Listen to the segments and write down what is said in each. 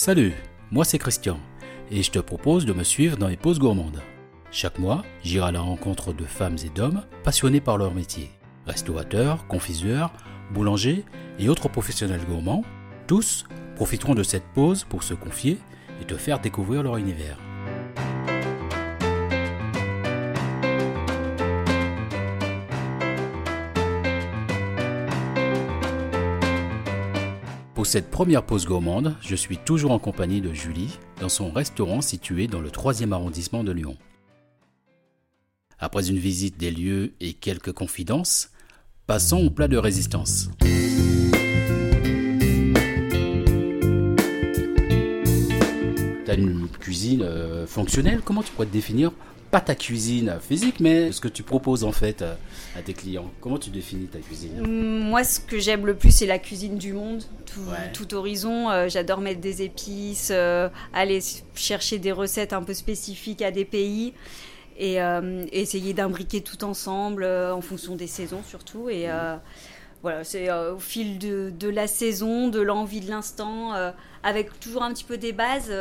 Salut, moi c'est Christian et je te propose de me suivre dans les pauses gourmandes. Chaque mois, j'irai à la rencontre de femmes et d'hommes passionnés par leur métier. Restaurateurs, confiseurs, boulangers et autres professionnels gourmands, tous profiteront de cette pause pour se confier et te faire découvrir leur univers. Cette première pause gourmande, je suis toujours en compagnie de Julie dans son restaurant situé dans le 3e arrondissement de Lyon. Après une visite des lieux et quelques confidences, passons au plat de résistance. T'as une cuisine euh, fonctionnelle, comment tu pourrais te définir Pas ta cuisine physique, mais ce que tu proposes en fait euh, à tes clients. Comment tu définis ta cuisine Mm, Moi, ce que j'aime le plus, c'est la cuisine du monde, tout, Ouais. tout horizon. Euh, J'adore mettre des épices, euh, aller chercher des recettes un peu spécifiques à des pays et euh, essayer d'imbriquer tout ensemble en fonction des saisons surtout. Et euh, voilà, c'est au fil de, de la saison, de l'envie de l'instant, avec toujours un petit peu des bases,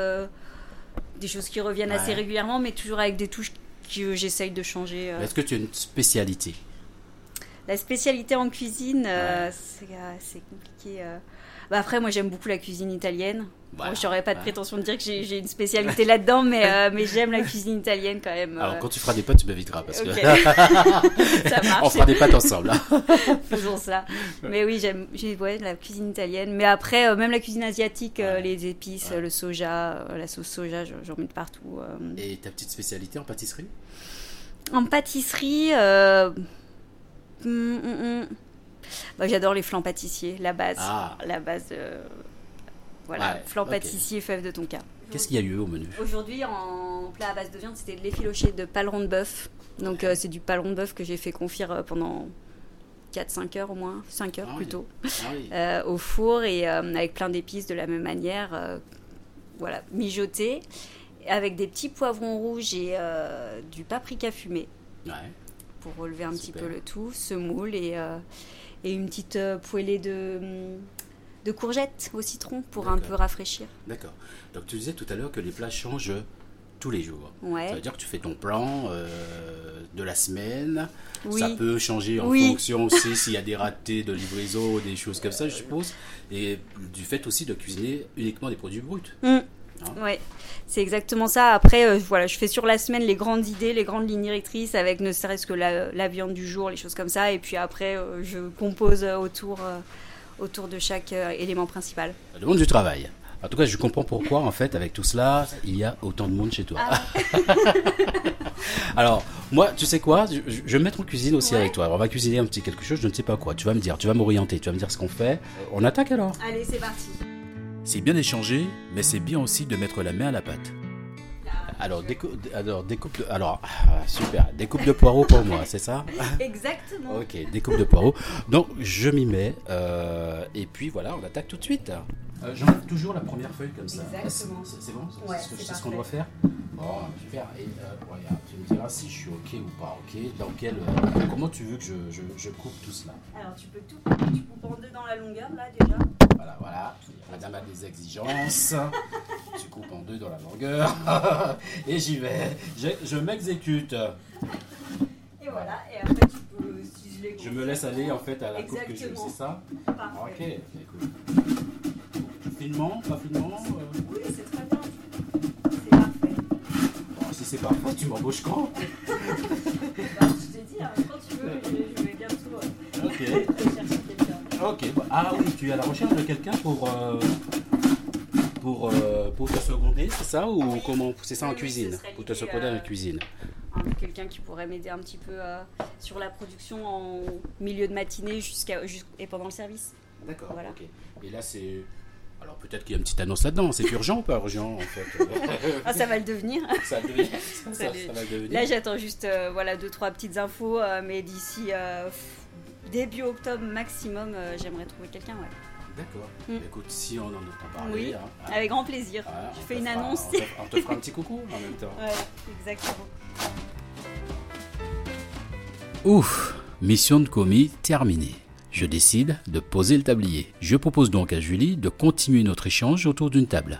des choses qui reviennent assez régulièrement, mais toujours avec des touches que j'essaye de changer. euh. Est-ce que tu as une spécialité? La spécialité en cuisine, euh, c'est euh, c'est compliqué. euh. Bah après, moi j'aime beaucoup la cuisine italienne. Voilà, Moi, j'aurais pas de prétention de dire que j'ai une spécialité là-dedans, mais, euh, mais j'aime la cuisine italienne quand même. Alors quand tu feras des pâtes, tu m'inviteras parce que. Ça marche. on fera des pâtes ensemble. hein. Faisons ça. Mais oui, j'aime ouais, la cuisine italienne. Mais après, euh, même la cuisine asiatique, euh, Ouais. les épices, Ouais. le soja, la sauce soja, j'en mets de partout. Et ta petite spécialité en pâtisserie? En pâtisserie, hum, hum, hum. Bah, j'adore les flancs pâtissiers, la base. Ah. La base, euh, voilà, Ouais, flanc ok. pâtissier, fèves de tonka. Qu'est-ce qu'il y a eu au menu? Aujourd'hui, en plat à base de viande, c'était de l'effiloché de paleron de bœuf. Donc, euh, c'est du paleron de bœuf que j'ai fait confire euh, pendant 4-5 heures au moins, 5 heures Ah oui. plutôt, Ah oui. euh, au four et euh, avec plein d'épices de la même manière. euh, voilà, mijoté, avec des petits poivrons rouges et euh, du paprika fumé Ouais. Pour relever un petit peu le tout, semoule et, euh, et une petite euh, poêlée de, hum, de courgettes au citron pour un peu rafraîchir. D'accord. Donc tu disais tout à l'heure que les plats changent tous les jours. Ça Ouais. veut dire que tu fais ton plan euh, de la semaine. Oui. Ça peut changer en Oui. fonction aussi s'il y a des ratés de livraison ou des choses comme ça, je suppose. Et du fait aussi de cuisiner uniquement des produits bruts. Hum. Ouais, c'est exactement ça. Après, euh, voilà, je fais sur la semaine les grandes idées, les grandes lignes directrices, avec ne serait-ce que la, la viande du jour, les choses comme ça. Et puis après, euh, je compose euh, autour, euh, autour de chaque élément principal. Le monde du travail. En tout cas, je comprends pourquoi, en fait, avec tout cela, il y a autant de monde chez toi. Ah Alors, moi, tu sais quoi je, vais me mettre en cuisine aussi Ouais. avec toi. On va cuisiner un petit quelque chose, je ne sais pas quoi. Tu vas me dire, tu vas m'orienter, tu vas me dire ce qu'on fait. On attaque alors Allez, c'est parti. C'est bien d'échanger, mais c'est bien aussi de mettre la main à la pâte. Alors, découpe, alors, découpe de, alors, ah, super, découpe de poireaux pour moi, c'est ça? Exactement. Ok, découpe de poireaux. Donc, je m'y mets, euh, et puis voilà, on attaque tout de suite. Euh, J'enlève toujours la première feuille comme ça. Exactement. C'est bon? C'est Ouais, ce que- c'est c'est ce qu'on doit faire? Bon, super. Et euh, regarde, tu me diras si je suis ok ou pas ok. Dans quel, euh, comment tu veux que je, je, je coupe tout cela? Alors, tu peux tout couper. Tu coupes en deux dans la longueur, là, déjà. Voilà, voilà. Madame a des exigences. tu coupes en deux dans la longueur. et j'y vais. Je, je m'exécute. Et voilà. Et après, tu peux, si je les Je me laisse aller en fait à la coupe que je veux, c'est ça? Parfait. Ok, écoute. Finement, pas finement euh, Oui, c'est très bien. C'est c'est parfait, tu m'embauches quand Bah, je t'ai dit, hein, quand tu veux, je, je vais bientôt euh, Ok. chercher quelqu'un. Ok. bah- Ah oui, tu es à la recherche de quelqu'un pour. euh, pour, euh, pour te seconder, c'est ça Ou Oui. comment C'est ça en Oui, cuisine Pour te seconder en euh, cuisine. Quelqu'un qui pourrait m'aider un petit peu sur la production en milieu de matinée jusqu'à jus- et pendant le service. D'accord, voilà. Et là, c'est. Alors peut-être qu'il y a une petite annonce là-dedans. C'est urgent ou pas urgent en fait? Ah, ça va le devenir. ça, devient- ça, ça, le- ça va le devenir. Là, j'attends juste euh, voilà deux trois petites infos, euh, mais d'ici euh, début octobre maximum, j'aimerais trouver quelqu'un. Ouais. D'accord. Mm. Écoute, si on en entend parler. Oui, hein, avec grand plaisir. voilà, je fais une fera- annonce. On te, on te fera un petit coucou en même temps. Voilà, exactement. Ouf, mission de commis terminée. Je décide de poser le tablier. Je propose donc à Julie de continuer notre échange autour d'une table.